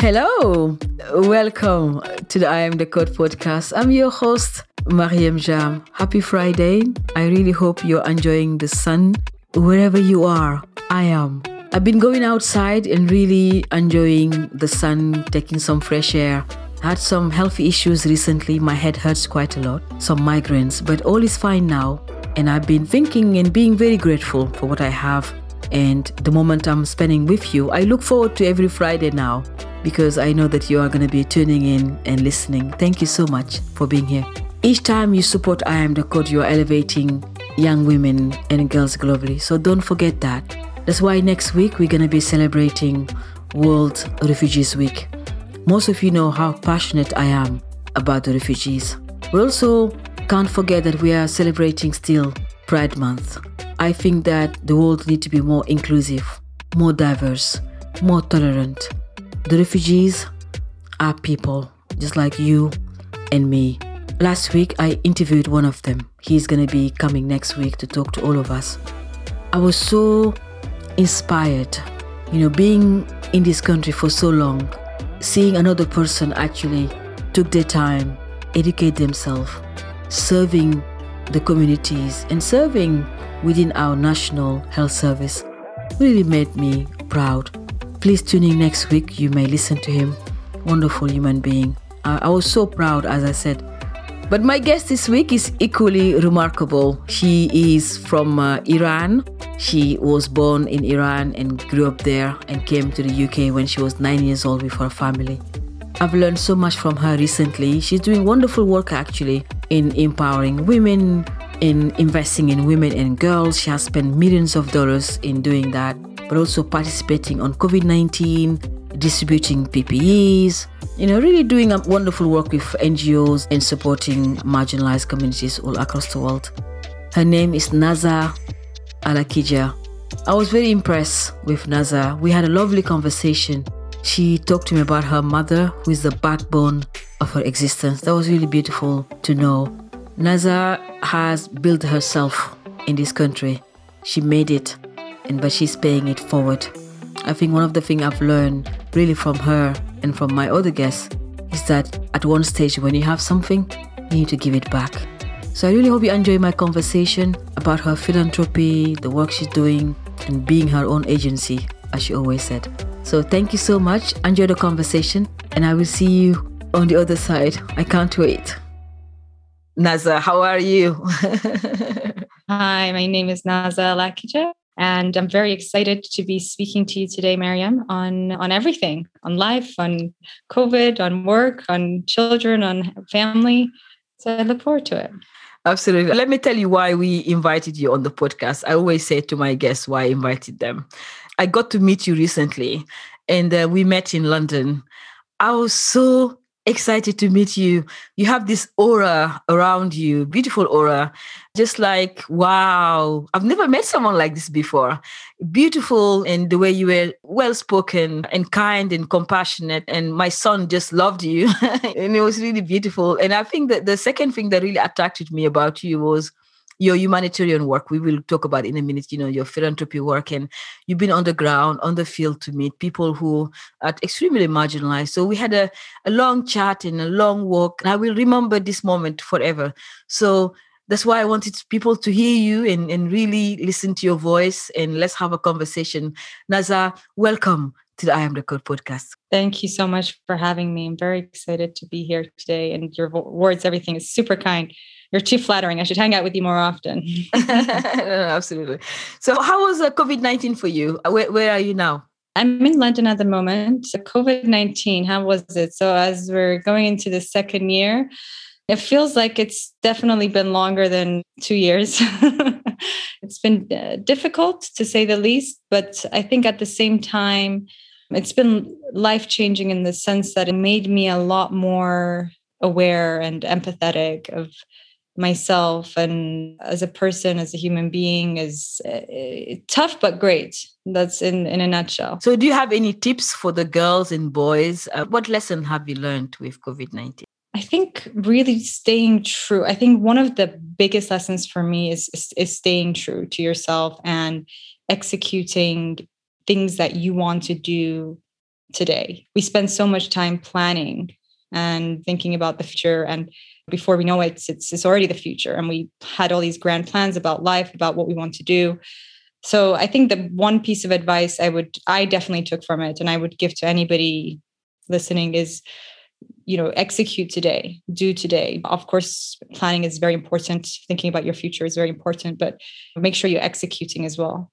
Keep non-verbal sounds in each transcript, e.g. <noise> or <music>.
Hello, welcome to the I Am the Code podcast. I'm your host, Mariéme Jamme. Happy Friday. I really hope you're enjoying the sun wherever you are. I am. I've been going outside and really enjoying the sun, taking some fresh air. I had some healthy issues recently. My head hurts quite a lot, some migraines, but all is fine now. And I've been thinking and being very grateful for what I have and the moment I'm spending with you. I look forward to every Friday now because I know that you are going to be tuning in and listening. Thank you so much for being here. Each time you support I Am the Code, you are elevating young women and girls globally. So don't forget that. That's why next week we're going to be celebrating World Refugees Week. Most of you know how passionate I am about the refugees. We also can't forget that we are celebrating still Pride Month. I think that the world needs to be more inclusive, more diverse, more tolerant, the refugees are people just like you and me. Last week, I interviewed one of them. He's going to be coming next week to talk to all of us. I was so inspired, you know, being in this country for so long, seeing another person actually took their time, educate themselves, serving the communities and serving within our national health service really made me proud. Please tune in next week. You may listen to him. Wonderful human being. I, I was so proud, as I said. But my guest this week is equally remarkable. She is from uh, Iran. She was born in Iran and grew up there and came to the UK when she was nine years old with her family. I've learned so much from her recently. She's doing wonderful work actually in empowering women, in investing in women and girls. She has spent millions of dollars in doing that but also participating on COVID 19, distributing PPEs, you know, really doing a wonderful work with NGOs and supporting marginalized communities all across the world. Her name is Naza Alakija. I was very impressed with Naza. We had a lovely conversation. She talked to me about her mother, who is the backbone of her existence. That was really beautiful to know. Naza has built herself in this country. She made it and but she's paying it forward. I think one of the things I've learned really from her and from my other guests is that at one stage when you have something, you need to give it back. So I really hope you enjoy my conversation about her philanthropy, the work she's doing, and being her own agency, as she always said. So thank you so much. Enjoy the conversation, and I will see you on the other side. I can't wait. Naza, how are you? <laughs> Hi, my name is Naza Alakija. And I'm very excited to be speaking to you today, Mariéme, on, on everything on life, on COVID, on work, on children, on family. So I look forward to it. Absolutely. Let me tell you why we invited you on the podcast. I always say to my guests why I invited them. I got to meet you recently and uh, we met in London. I was so excited to meet you. You have this aura around you, beautiful aura. Just like, wow, I've never met someone like this before. Beautiful in the way you were well spoken and kind and compassionate. And my son just loved you. <laughs> and it was really beautiful. And I think that the second thing that really attracted me about you was your humanitarian work we will talk about in a minute you know your philanthropy work and you've been on the ground on the field to meet people who are extremely marginalized. So we had a, a long chat and a long walk and i will remember this moment forever. So that's why I wanted people to hear you and, and really listen to your voice and let's have a conversation. Naza, welcome to the I Am the Code podcast. Thank you so much for having me. I'm very excited to be here today and your words, everything is super kind you're too flattering. I should hang out with you more often. <laughs> <laughs> Absolutely. So, how was uh, COVID 19 for you? Uh, where, where are you now? I'm in London at the moment. So COVID 19, how was it? So, as we're going into the second year, it feels like it's definitely been longer than two years. <laughs> it's been uh, difficult to say the least, but I think at the same time, it's been life changing in the sense that it made me a lot more aware and empathetic of myself and as a person as a human being is uh, tough but great. That's in in a nutshell. So do you have any tips for the girls and boys? Uh, what lesson have you learned with covid-19 i think really staying true i think one of the biggest lessons for me is, is, is staying true to yourself and executing things that you want to do today. We spend so much time planning and thinking about the future and before we know it it's, it's, it's already the future and we had all these grand plans about life about what we want to do. So i think the one piece of advice i would i definitely took from it and i would give to anybody listening is you know execute today do today. Of course planning is very important. Thinking about your future is very important but make sure you're executing as well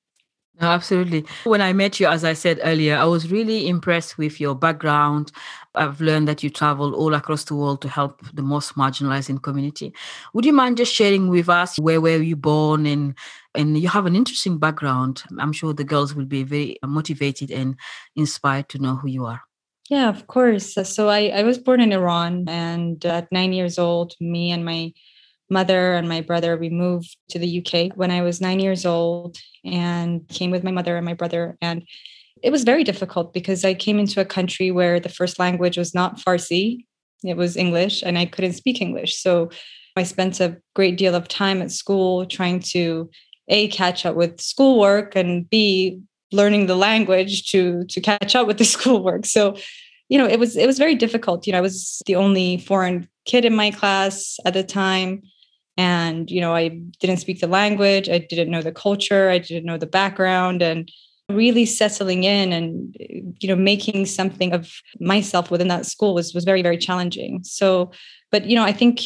no, absolutely. When I met you, as I said earlier, I was really impressed with your background. I've learned that you travel all across the world to help the most marginalized in community. Would you mind just sharing with us where were you born and and you have an interesting background. I'm sure the girls will be very motivated and inspired to know who you are. Yeah, of course. So I, I was born in Iran and at nine years old, me and my mother and my brother, we moved to the UK when I was nine years old and came with my mother and my brother. And it was very difficult because I came into a country where the first language was not Farsi, it was English, and I couldn't speak English. So I spent a great deal of time at school trying to A, catch up with schoolwork and B, learning the language to to catch up with the <laughs> schoolwork. So you know it was it was very difficult you know i was the only foreign kid in my class at the time and you know i didn't speak the language i didn't know the culture i didn't know the background and really settling in and you know making something of myself within that school was was very very challenging. So but you know i think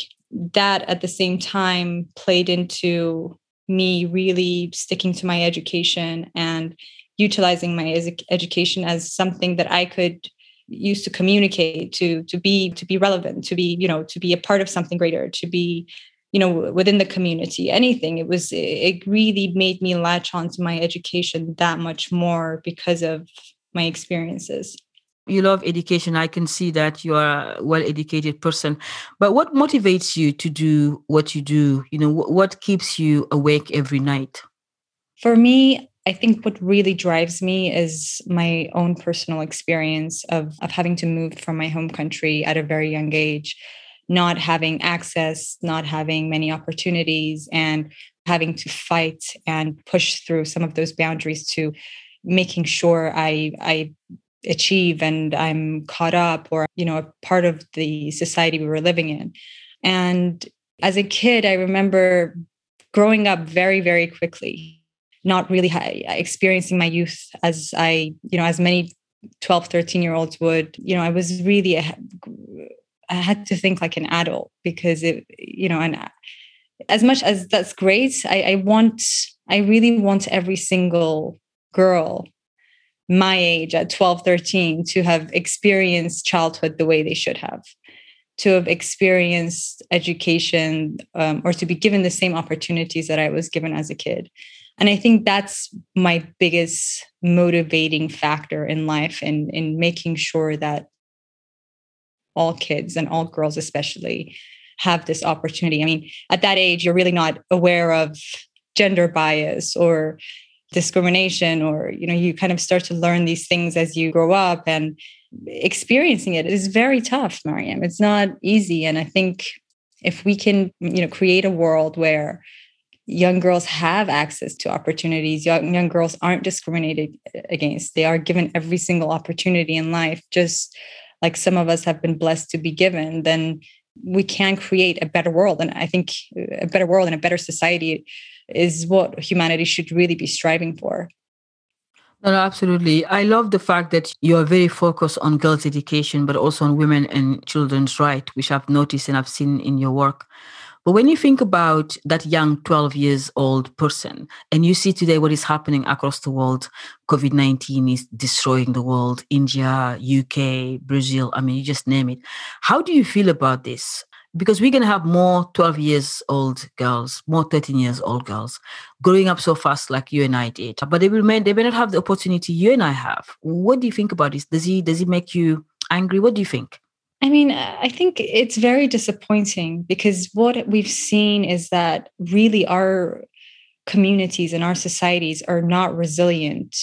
that at the same time played into me really sticking to my education and utilizing my education as something that i could use to communicate to to be to be relevant to be you know to be a part of something greater to be you know within the community anything it was it really made me latch on to my education that much more because of my experiences. You love education. I can see that you are a well educated person. But what motivates you to do what you do? You know what keeps you awake every night? For me I think what really drives me is my own personal experience of, of having to move from my home country at a very young age not having access, not having many opportunities, and having to fight and push through some of those boundaries to making sure I I achieve and I'm caught up or you know a part of the society we were living in. And as a kid, I remember growing up very very quickly, not really experiencing my youth as I you know as many 12 13 year olds would you know i was really a, I had to think like an adult because it, you know, and as much as that's great, I, I want, I really want every single girl my age at 12, 13 to have experienced childhood the way they should have, to have experienced education um, or to be given the same opportunities that I was given as a kid. And I think that's my biggest motivating factor in life and in, in making sure that all kids and all girls especially have this opportunity. I mean at that age you're really not aware of gender bias or discrimination or you know you kind of start to learn these things as you grow up and experiencing it. Is very tough mariam. It's not easy. And i think if we can you know create a world where young girls have access to opportunities young, young girls aren't discriminated against. They are given every single opportunity in life just like some of us have been blessed to be given, then we can create a better world. And I think a better world and a better society is what humanity should really be striving for. No, no, absolutely. I love the fact that you are very focused on girls' education, but also on women and children's rights, which I've noticed and I've seen in your work. But when you think about that young 12 years old person and you see today what is happening across the world, COVID 19 is destroying the world, India, UK, Brazil, I mean, you just name it. How do you feel about this? Because we're going to have more 12 years old girls, more 13 years old girls growing up so fast like you and I did. But they will may, they may not have the opportunity you and I have. What do you think about this? Does he does it make you angry? What do you think? I mean, I think it's very disappointing because what we've seen is that really our communities and our societies are not resilient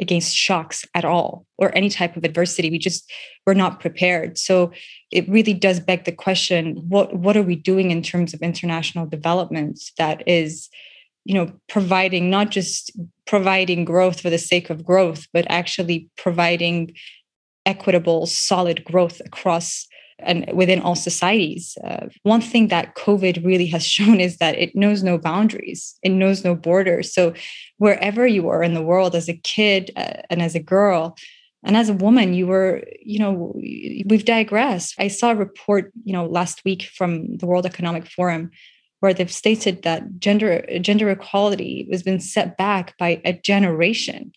against shocks at all or any type of adversity. We just we're not prepared. So it really does beg the question what what are we doing in terms of international development that is you know providing not just providing growth for the sake of growth but actually providing equitable solid growth across and within all societies uh, one thing that covid really has <laughs> shown is that it knows no boundaries. It knows no borders. So wherever you are in the world as a kid uh, and as a girl and as a woman you were you know we've digressed. I saw a report you know last week from the world economic forum where they've stated that gender gender equality has been set back by a generation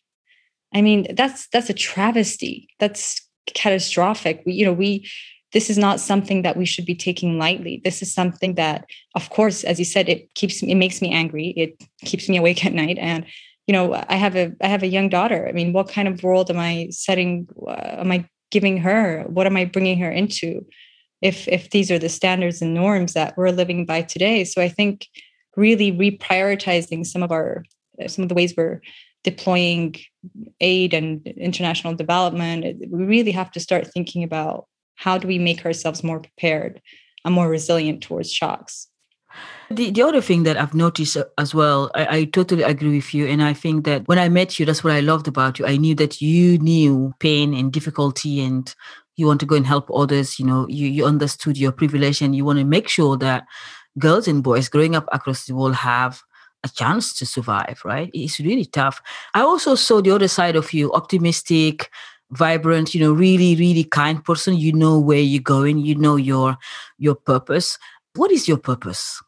i mean that's that's a travesty. That's catastrophic. We, you know we this is not something that we should be taking lightly. This is something that of course as you said it keeps it makes me angry. It keeps me awake <laughs> at night. And you know i have a i have a young daughter. I mean what kind of world am i setting uh, am i giving her? What am i bringing her into? If if these are the standards and norms that we're living by today. So i think really reprioritizing some of our some of the ways we're deploying aid and international development we really have to start thinking about how do we make ourselves more prepared and more resilient towards shocks the, the other thing that I've noticed uh, as well, I, I, totally agree with you. And I think that when I met you, that's what I loved about you. I knew that you knew pain and difficulty and you want to go and help others. You know, you, you understood your privilege and you want to make sure that girls and boys growing up across the world have a chance to survive, right? It's really tough. I also saw the other side of you, optimistic, vibrant, you know, really, really kind person. You know where you're going, you know your your purpose. What is your purpose?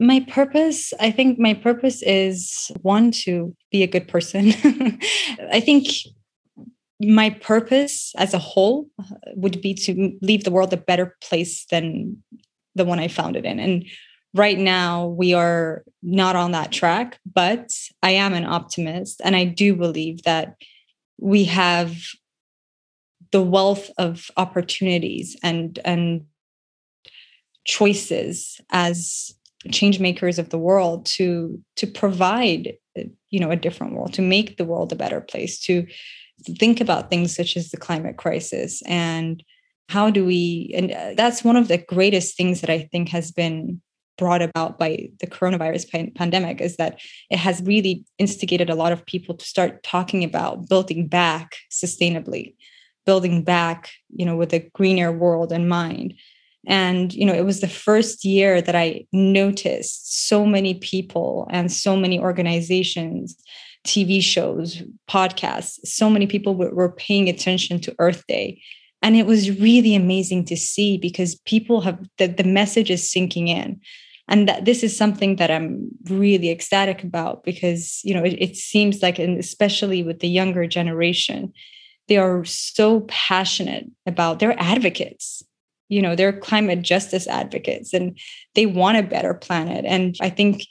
My purpose, I think my purpose is one to be a good person. <laughs> I think my purpose as a whole would be to leave the world a better place than the one I found it in. And right now we are not on that track, but I am an optimist and I do believe that we have the wealth of opportunities and and choices as change makers of the world to to provide you know a different world to make the world a better place to think about things such as the climate crisis and how do we and uh, that's one of the greatest things that i think has been brought about by the coronavirus pandemic is that it has really instigated a lot of people to start talking about building back sustainably building back you know with a greener world in mind. And you know it was the first year that i noticed so many people and so many organizations tv shows podcasts so many people were paying attention to earth day. And it was really amazing to see because people have the, the message is sinking in and that this is something that i'm really ecstatic about because you know it, it seems like and especially with the younger generation they are so passionate about they're advocates. You know they're climate justice advocates and they want a better planet. And i think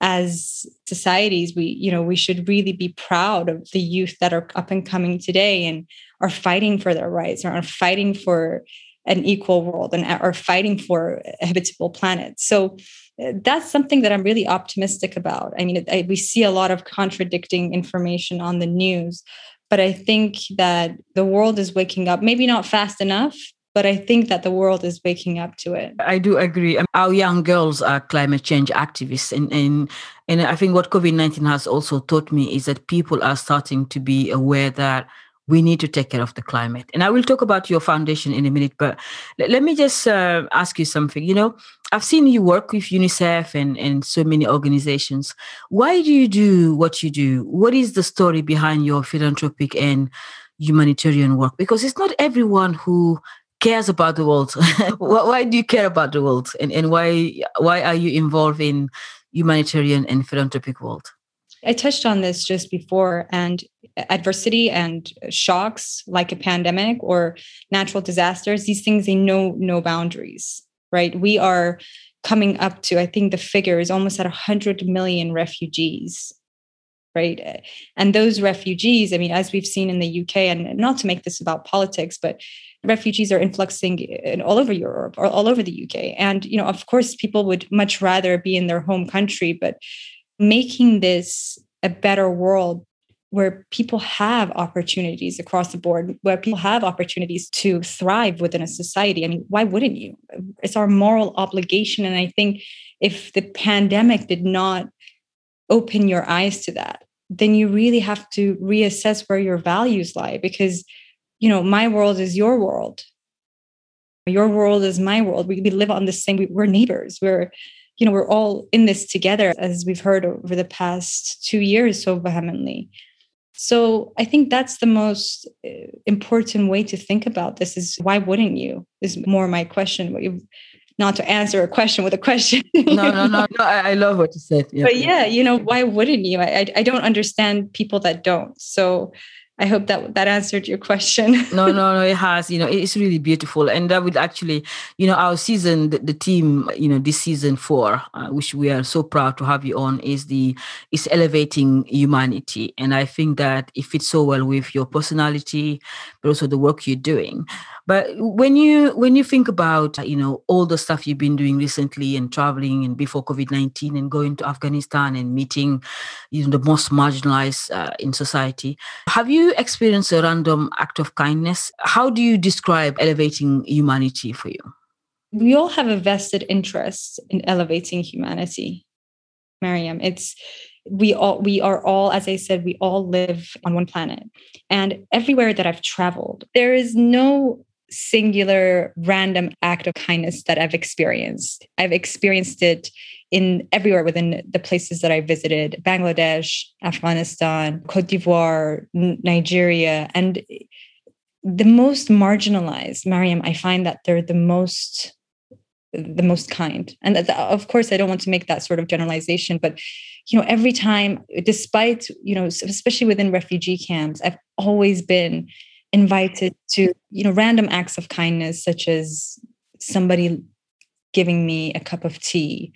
as societies we you know we should really be proud of the youth that are up and coming today and are fighting for their rights or are fighting for an equal world and are fighting for a habitable planet so uh, that's something that i'm really optimistic about i mean I, we see a lot of contradicting information on the news but I think that the world is waking up, maybe not fast enough, but I think that the world is waking up to it. I do agree. Our young girls are climate change activists. And, and, and I think what COVID 19 has also taught me is that people are starting to be aware that we need to take care of the climate. And I will talk about your foundation in a minute, but let, let me just uh, ask you something. You know, I've seen you work with UNICEF and, and so many organizations. Why do you do what you do? What is the story behind your philanthropic and humanitarian work? Because it's not everyone who cares about the world. <laughs> why do you care about the world? And, and why, why are you involved in humanitarian and philanthropic world? I touched on this just before, and adversity and shocks like a pandemic or natural disasters, these things, they know no boundaries, right? We are coming up to, I think the figure is almost at 100 million refugees, right? And those refugees, I mean, as we've seen in the UK, and not to make this about politics, but refugees are influxing in all over Europe or all over the UK. And, you know, of course, people would much rather be in their home country, but making this a better world where people have opportunities across the board, where people have opportunities to thrive within a society. I mean, why wouldn't you? It's our moral obligation. And I think if the pandemic did not open your eyes to that, then you really have to reassess where your values lie because, you know, my world is your world. Your world is my world. We, we live on the same, we, we're neighbors. We're, you know, we're all in this together, as we've heard over the past two years so vehemently. So I think that's the most uh, important way to think about this is why wouldn't you? Is more my question. Not to answer a question with a question. <laughs> no, no, no, no. I, I love what you said. Yeah. But yeah, you know, why wouldn't you? I, I don't understand people that don't. So I hope that that answered your question. <laughs> no, no, no, it has. You know, it's really beautiful, and that would actually, you know, our season, the, the team, you know, this season four, uh, which we are so proud to have you on, is the is elevating humanity, and I think that it fits so well with your personality, but also the work you're doing. But when you when you think about you know all the stuff you've been doing recently and traveling and before COVID nineteen and going to Afghanistan and meeting, you know, the most marginalized uh, in society, have you experienced a random act of kindness? How do you describe elevating humanity for you? We all have a vested interest in elevating humanity, Mariéme. It's we all we are all as i said we all live on one planet and everywhere that i've traveled there is no singular random act of kindness that I've experienced. I've experienced it in everywhere within the places that I visited Bangladesh, Afghanistan, Cote d'Ivoire, Nigeria. And the most marginalized, Mariéme, I find that they're the most the most kind and of course i don't want to make that sort of generalization but you know every time despite you know especially within refugee camps i've always been invited to you know random acts of kindness such as somebody giving me a cup of tea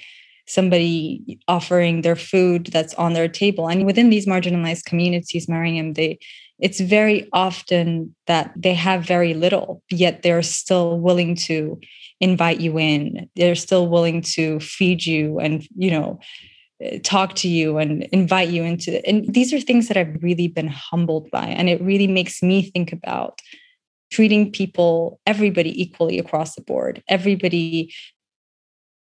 somebody offering their food that's on their table. And within these marginalized communities mariam they it's very often that they have very little yet they're still willing to invite you in. They're still willing to feed you and you know talk to you and invite you into. And these are things that I've really been humbled by. And it really makes me think about treating people, everybody equally across the board. Everybody,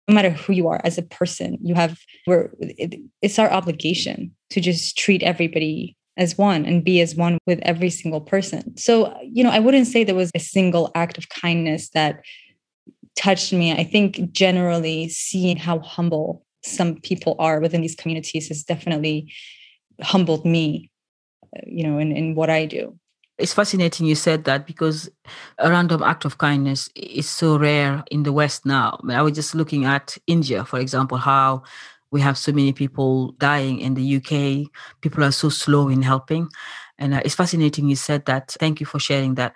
no matter who you are as a person, you have where it, it's our obligation to just treat everybody as one and be as one with every single person. So, you know, I wouldn't say there was a single act of kindness that touched me. I think generally seeing how humble some people are within these communities has definitely humbled me you know in, in what i do. It's fascinating you said that because a random act of kindness is so rare in the west now. I, mean, I was just looking at india for example how we have so many people dying in the uk people are so slow in helping. And uh, it's fascinating you said that. Thank you for sharing that.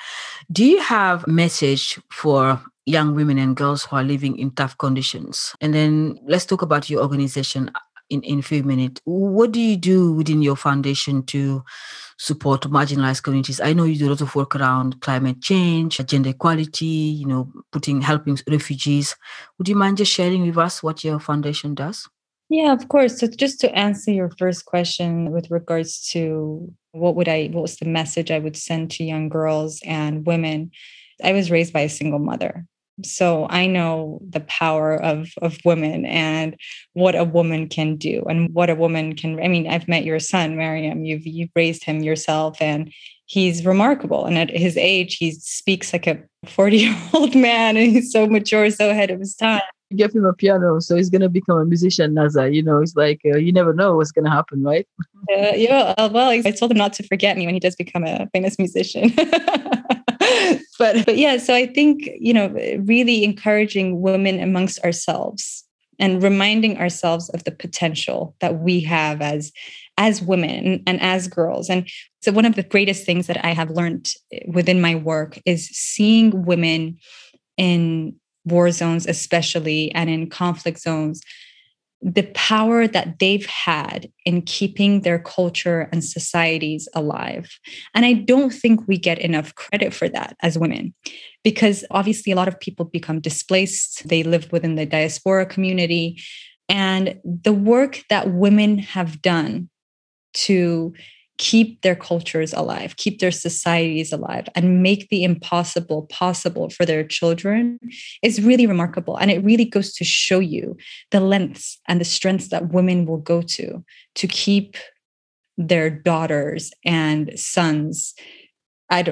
Do you have a message for young women and girls who are living in tough conditions. And then let's talk about your organization in, in a few minutes. What do you do within your foundation to support marginalized communities? I know you do a lot of work around climate change, gender equality, you know, putting helping refugees. Would you mind just sharing with us what your foundation does? Yeah, of course. So just to answer your first question with regards to what would I what was the message I would send to young girls and women? I was raised by a single mother. So I know the power of of women and what a woman can do and what a woman can. I mean, I've met your son, Mariéme. You've you've raised him yourself, and he's remarkable. And at his age, he speaks like a forty year old <laughs> man, and he's so mature, so ahead of his time. Give him a piano, so he's gonna become a musician. Naza, you know, it's like uh, you never know what's gonna happen, right? <laughs> Uh, yeah. Well, I told him not to forget me when he does become a famous musician. <laughs> but, but yeah, so I think, you know, really encouraging women amongst ourselves and reminding ourselves of the potential that we have as as women and as girls. And so one of the greatest things that i have learned within my work is seeing women in war zones especially and in conflict zones the power that they've had in keeping their culture and societies alive. And I don't think we get enough credit for that as women, because obviously a lot of people become displaced, they live within the diaspora community. And the work that women have done to keep their cultures alive, keep their societies alive, and make the impossible possible for their children is really remarkable. And it really goes to show you the lengths and the strengths that women will go to to keep their daughters and sons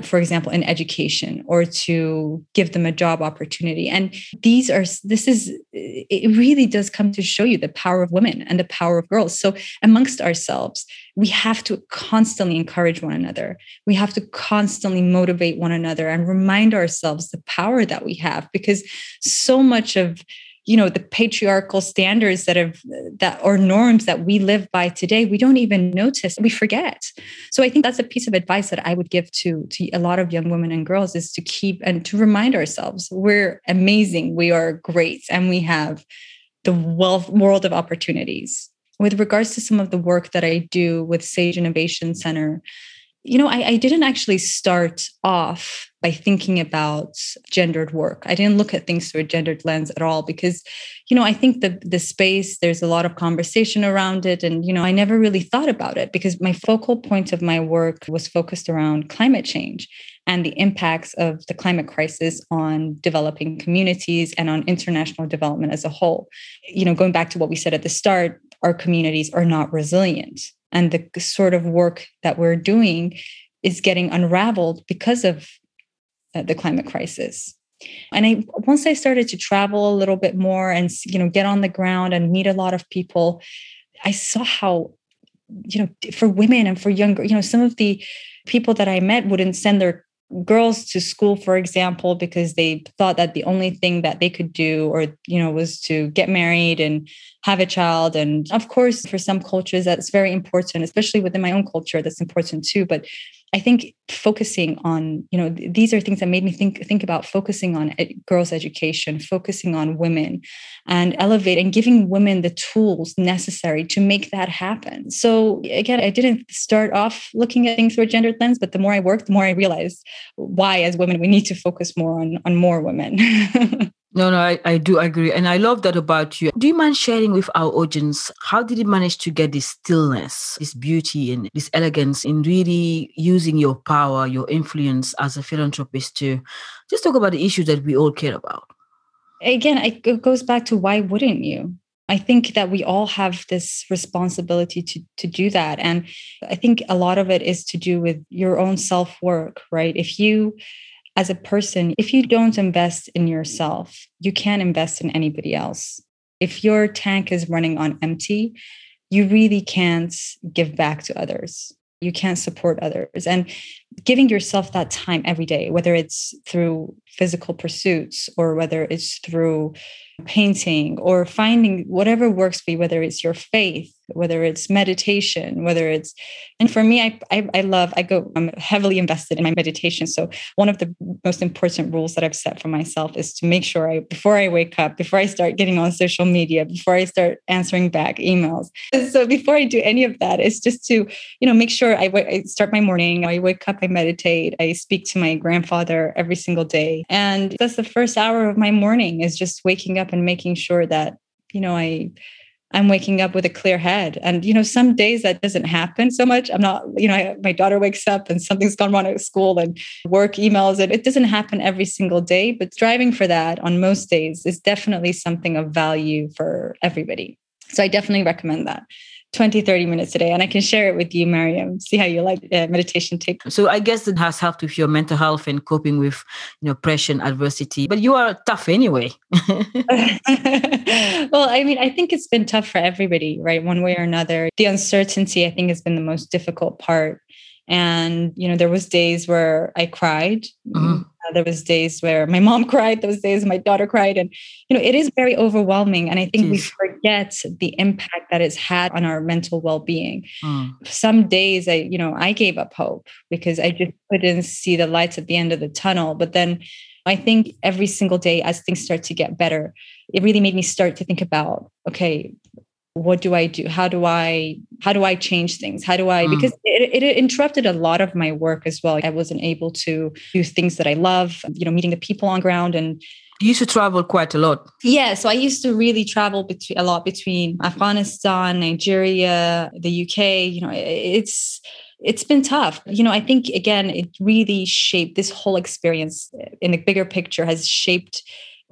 for example, in education or to give them a job opportunity. And these are, this is, it really does come to show you the power of women and the power of girls. So, amongst ourselves, we have to constantly encourage one another. We have to constantly motivate one another and remind ourselves the power that we have because so much of you know the patriarchal standards that have that or norms that we live by today we don't even notice we forget. So i think that's a piece of advice that i would give to to a lot of young women and girls is to keep and to remind ourselves we're amazing we are great and we have the wealth world of opportunities. With regards to some of the work that i do with sage innovation center you know, I, I, didn't actually start off by thinking about gendered work. I didn't look at things through a gendered lens at all because, you know, I think the the space there's a lot of conversation around it, and you know, I never really thought about it because my focal point of my work was focused around climate change and the impacts of the climate crisis on developing communities and on international development as a whole. You know, going back to what we said at the start, our communities are not resilient and the sort of work that we're doing is getting unraveled because of Uh, the climate crisis. And i once i started to travel a little bit more and you know get on the ground and meet a lot of people i saw how you know for women and for younger you know some of the people that i met wouldn't send their girls to school for example because they thought that the only thing that they could do or you know was to get married and have a child. And of course for some cultures that's very important especially within my own culture that's important too. But I think focusing on, you know, th- these are things that made me think think about focusing on ed- girls' education, focusing on women, and elevate and giving women the tools necessary to make that happen. So again, I didn't start off looking at things through a gendered lens, but the more I worked, the more I realized why, as women, we need to focus more on on more women. <laughs> No, no, I, I do agree. And I love that about you. Do you mind sharing with our audience how did you manage to get this stillness, this beauty, and this elegance in really using your power, your influence as a philanthropist to just talk about the issues that we all care about? Again, it goes back to why wouldn't you? I think that we all have this responsibility to, to do that. And I think a lot of it is to do with your own self work, right? If you as a person, if you don't invest in yourself, you can't invest in anybody else. If your tank is running on empty, you really can't give back to others. You can't support others. And giving yourself that time every day, whether it's through physical pursuits or whether it's through painting or finding whatever works for you, whether it's your faith, whether it's meditation, whether it's, and for me, I, I, I, love, I go, I'm heavily invested in my meditation. So one of the most important rules that I've set for myself is to make sure I, before I wake up, before I start getting on social media, before I start answering back emails. So before I do any of that, it's just to, you know, make sure I, I start my morning, I wake up, I meditate, I speak to my grandfather every single day. And that's the first hour of my morning is just waking up and making sure that, you know, I, I'm waking up with a clear head. And, you know, some days that doesn't happen so much. I'm not, you know, I, my daughter wakes up and something's gone wrong at school and work emails. And it doesn't happen every single day, but striving for that on most days is definitely something of value for everybody. So I definitely recommend that. 20 30 minutes a day and i can share it with you mariam. See how you like uh, meditation take so i guess it has helped with your mental health and coping with you know pressure and adversity but you are tough anyway. <laughs> Well i mean i think it's been tough for everybody right? One way or another. The uncertainty i think has been the most difficult part and you know there was days where i cried mm-hmm. Uh, there was days where my mom <laughs> cried there was days my daughter cried and you know it is very overwhelming and i think Jeez. we forget the impact that it's had on our mental well-being mm. some days i you know i gave up hope because i just couldn't see the lights at the end of the tunnel but then i think every single day as things start to get better it really made me start to think about okay what do i do how do i how do i change things how do i mm. because it, it, interrupted a lot of my work as well i wasn't able to do things that i love you know meeting the people on ground and you used to travel quite a lot yeah so i used to really travel between a lot between afghanistan nigeria the uk you know it's it's been tough. You know, I think again, it really shaped this whole experience in the bigger picture has shaped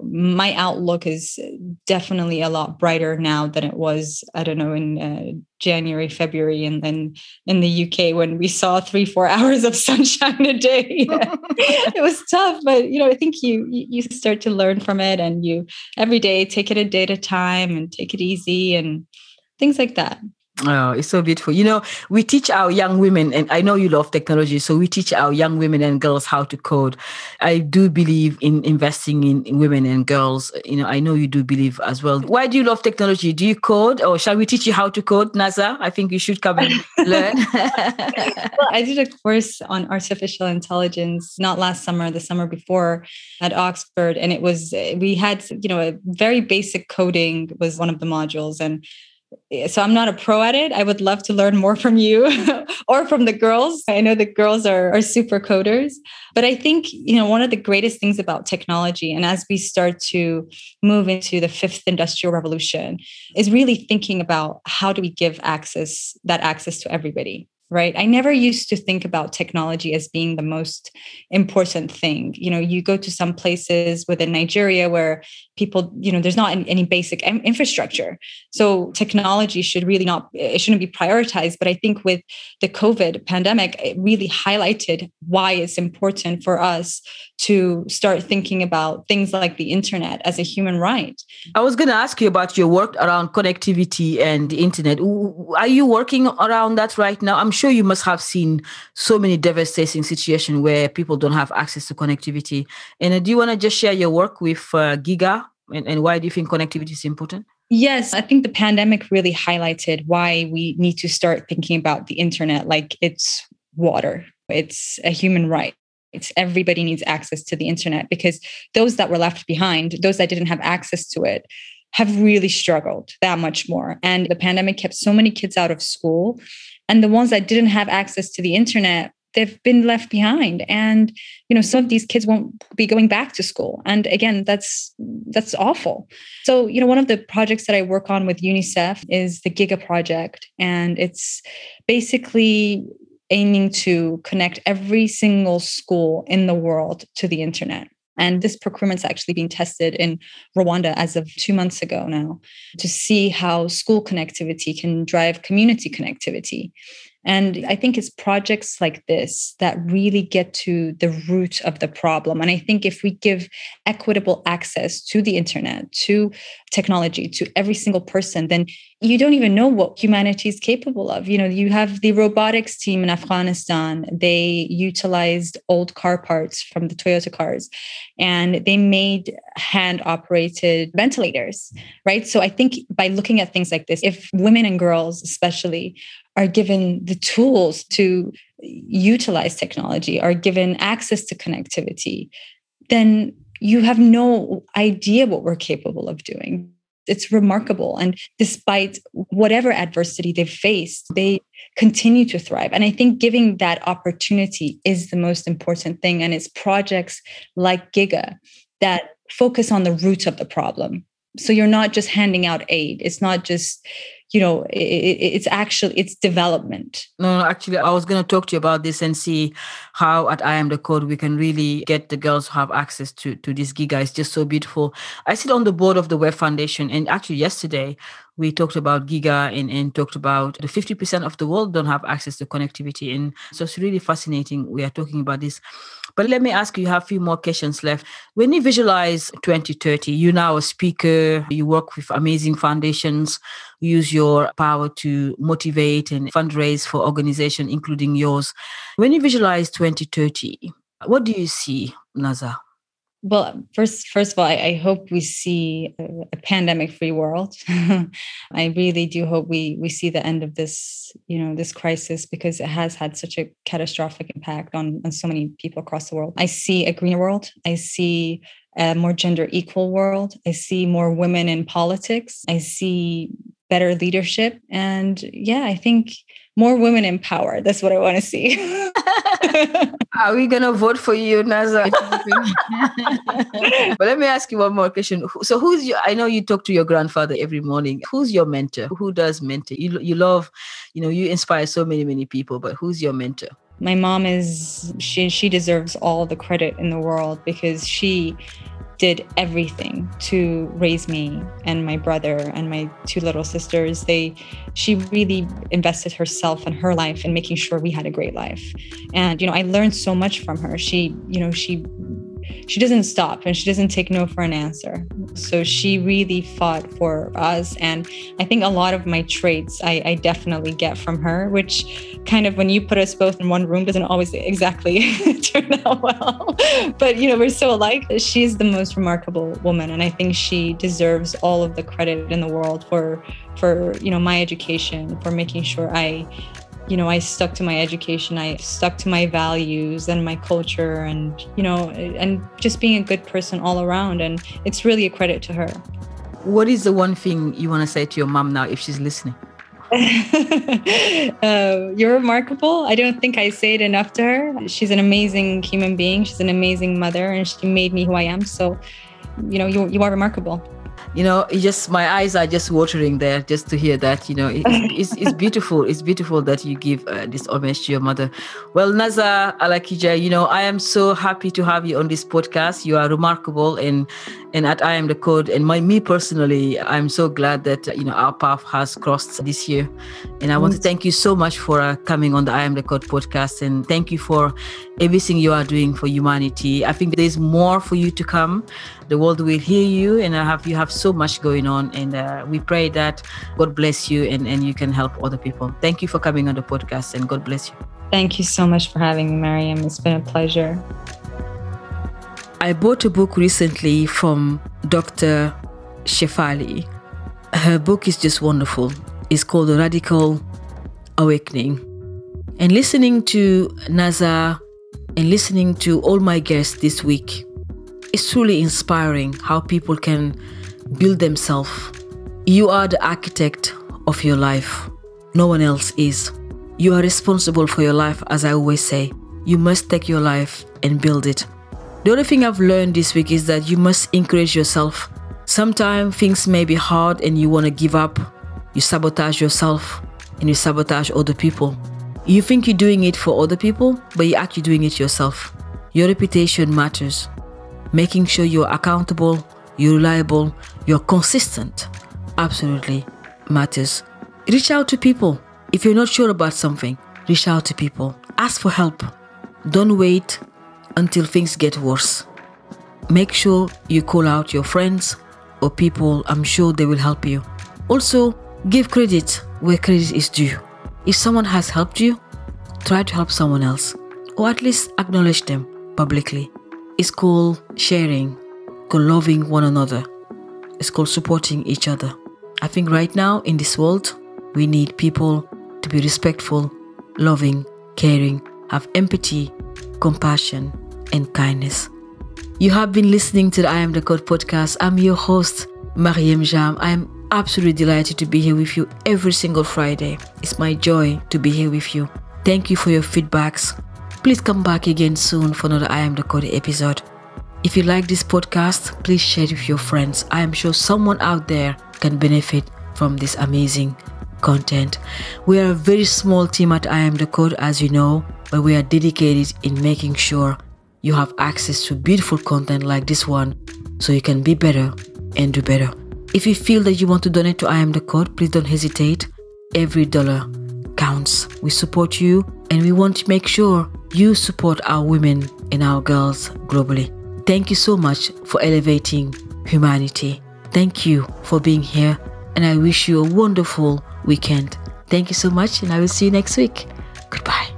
my outlook is definitely a lot brighter now than it was i don't know in uh, january february and then in the uk when we saw three four <laughs> hours of sunshine a day. <laughs> It was tough but you know i think you you start to learn from it and you every day take it a day at a time and take it easy and things like that Oh, it's so beautiful. You know, we teach our young women, and I know you love technology, so we teach our young women and girls how to code. I do believe in investing in, in, women and girls. You know, I know you do believe as well. Why do you love technology? Do you code, or shall we teach you how to code, Naza? I think you should come and <laughs> learn. <laughs> well, I did a course on artificial intelligence not last summer, the summer before at Oxford, and it was we had you know a very basic coding was one of the modules, and so I'm not a pro at it. I would love to learn more from you <laughs> or from the girls. I know the girls are, are super coders, but I think, you know, one of the greatest things about technology and as we start to move into the fifth industrial revolution is really thinking about how do we give access, that access to everybody right? I never used to think about technology as being the most important thing. You know you go to some places within nigeria where people you know there's not any basic infrastructure. So technology should really not it shouldn't be prioritized. But i think with the covid pandemic it really highlighted why it's important for us to start thinking about things like the internet as a human right. I was going to ask you about your work around connectivity and the internet are you working around that right now? I'm sure you must have seen so many devastating situations where people don't have access to connectivity and uh, do you want to just share your work with uh, giga and, and why do you think connectivity is important? Yes, I think the pandemic really highlighted why we need to start thinking about the internet like it's water, it's a human right. It's everybody needs access to the internet because those that were left behind, those that didn't have access to it, have really struggled that much more. And the pandemic kept so many kids out of school. And the ones that didn't have access to the internet they've been left behind. And you know some of these kids won't be going back to school. And again that's that's awful. So you know one of the projects that i work on with unicef is the giga project. And it's basically aiming to connect every single school in the world to the internet and this procurement's actually being tested in Rwanda as of two months ago now to see how school connectivity can drive community connectivity. And I think it's projects like this that really get to the root of the problem. And I think if we give equitable access to the internet, to technology, to every single person, then you don't even know what humanity is capable of. You know, you have the robotics team in Afghanistan, they utilized old car parts from the Toyota cars and they made hand operated ventilators, right? So I think by looking at things like this, if women and girls, especially, are given the tools to utilize technology, are given access to connectivity, then you have no idea what we're capable of doing. It's remarkable. And despite whatever adversity they've faced, they continue to thrive. And I think giving that opportunity is the most important thing. And it's projects like Giga that focus on the root of the problem. So you're not just handing out aid, it's not just you know it, it's actually it's development. No, no actually i was going to talk to you about this and see how at i am the code we can really get the girls have access to to this giga. It's just so beautiful. I sit on the board of the web foundation and actually yesterday we talked about giga and, and talked about the 50% of the world don't have access to connectivity and so it's really fascinating we are talking about this but let me ask you, you have a few more questions left. When you visualize 2030, you're now a speaker, you work with amazing foundations, use your power to motivate and fundraise for organizations, including yours. When you visualize 2030, what do you see, Naza? Well, first, first of all, I, I hope we see a, a pandemic-free world. <laughs> I really do hope we we see the end of this, you know, this crisis because it has had such a catastrophic impact on on so many people across the world. I see a greener world. I see a more gender equal world. I see more women in politics. I see better leadership, and yeah, I think more women in power. That's what I want to see. <laughs> Are we gonna vote for you, Naza? <laughs> but let me ask you one more question. So, who's your? I know you talk to your grandfather every morning. Who's your mentor? Who does mentor? You you love, you know, you inspire so many many people. But who's your mentor? My mom is she she deserves all the credit in the world because she did everything to raise me and my brother and my two little sisters. They she really invested herself and her life in making sure we had a great life. And you know i learned so much from her. She you know she she doesn't stop and she doesn't take no for an answer. So she really fought for us. And I think a lot of my traits I, I definitely get from her, which kind of when you put us both in one room doesn't always exactly <laughs> turn out well. But, you know, we're so alike. She's the most remarkable woman. And I think she deserves all of the credit in the world for, for, you know, my education, for making sure I you know, I stuck to my education, I stuck to my values and my culture and, you know, and just being a good person all around. And it's really a credit to her. What is the one thing you want to say to your mom now if she's listening? <laughs> uh, you're remarkable. I don't think I say it enough to her. She's an amazing human being. She's an amazing mother, and she made me who I am. So, you know, you, you are remarkable you know it just my eyes are just watering there just to hear that you know it, it's, it's beautiful. It's beautiful that you give uh, this homage to your mother. Well naza alakija you know i am so happy to have you on this podcast. You are remarkable and and at i am the code. And my me personally i'm so glad that you know our path has crossed this year. And i want to thank you so much for uh, coming on the i am the code podcast. And thank you for everything you are doing for humanity. I think there's more for you to come the world will hear you and I have you have so much going on and uh, we pray that god bless you and, and you can help other people. Thank you for coming on the podcast and god bless you. Thank you so much for having me Mariéme it's been a pleasure. I bought a book recently from dr shefali. Her book is just wonderful. It's called the radical awakening. And listening to naza and listening to all my guests this week it's truly inspiring how people can build themselves. You are the architect of your life. No one else is. You are responsible for your life, as I always say. You must take your life and build it. The only thing I've learned this week is that you must encourage yourself. Sometimes things may be hard and you want to give up. You sabotage yourself and you sabotage other people. You think you're doing it for other people, but you're actually doing it yourself. Your reputation matters making sure you're accountable, you're reliable, you're consistent absolutely matters. Reach out to people. If you're not sure about something, reach out to people. Ask for help. Don't wait until things get worse. Make sure you call out your friends or people, I'm sure they will help you. Also, give credit where credit is due. If someone has helped you, try to help someone else, or at least acknowledge them publicly. It's called sharing, called loving one another. It's called supporting each other. I think right now in this world, we need people to be respectful, loving, caring, have empathy, compassion, and kindness. You have been listening to the I Am the Code podcast. I'm your host, Mariéme Jamme. I'm absolutely delighted to be here with you every single Friday. It's my joy to be here with you. Thank you for your feedbacks. Please come back again soon for another I Am the Code episode. If you like this podcast, please share it with your friends. I am sure someone out there can benefit from this amazing content. We are a very small team at I Am the Code, as you know, but we are dedicated in making sure you have access to beautiful content like this one so you can be better and do better. If you feel that you want to donate to I Am the Code, please don't hesitate. Every dollar counts. We support you and we want to make sure you support our women and our girls globally. Thank you so much for elevating humanity. Thank you for being here, and I wish you a wonderful weekend. Thank you so much, and I will see you next week. Goodbye.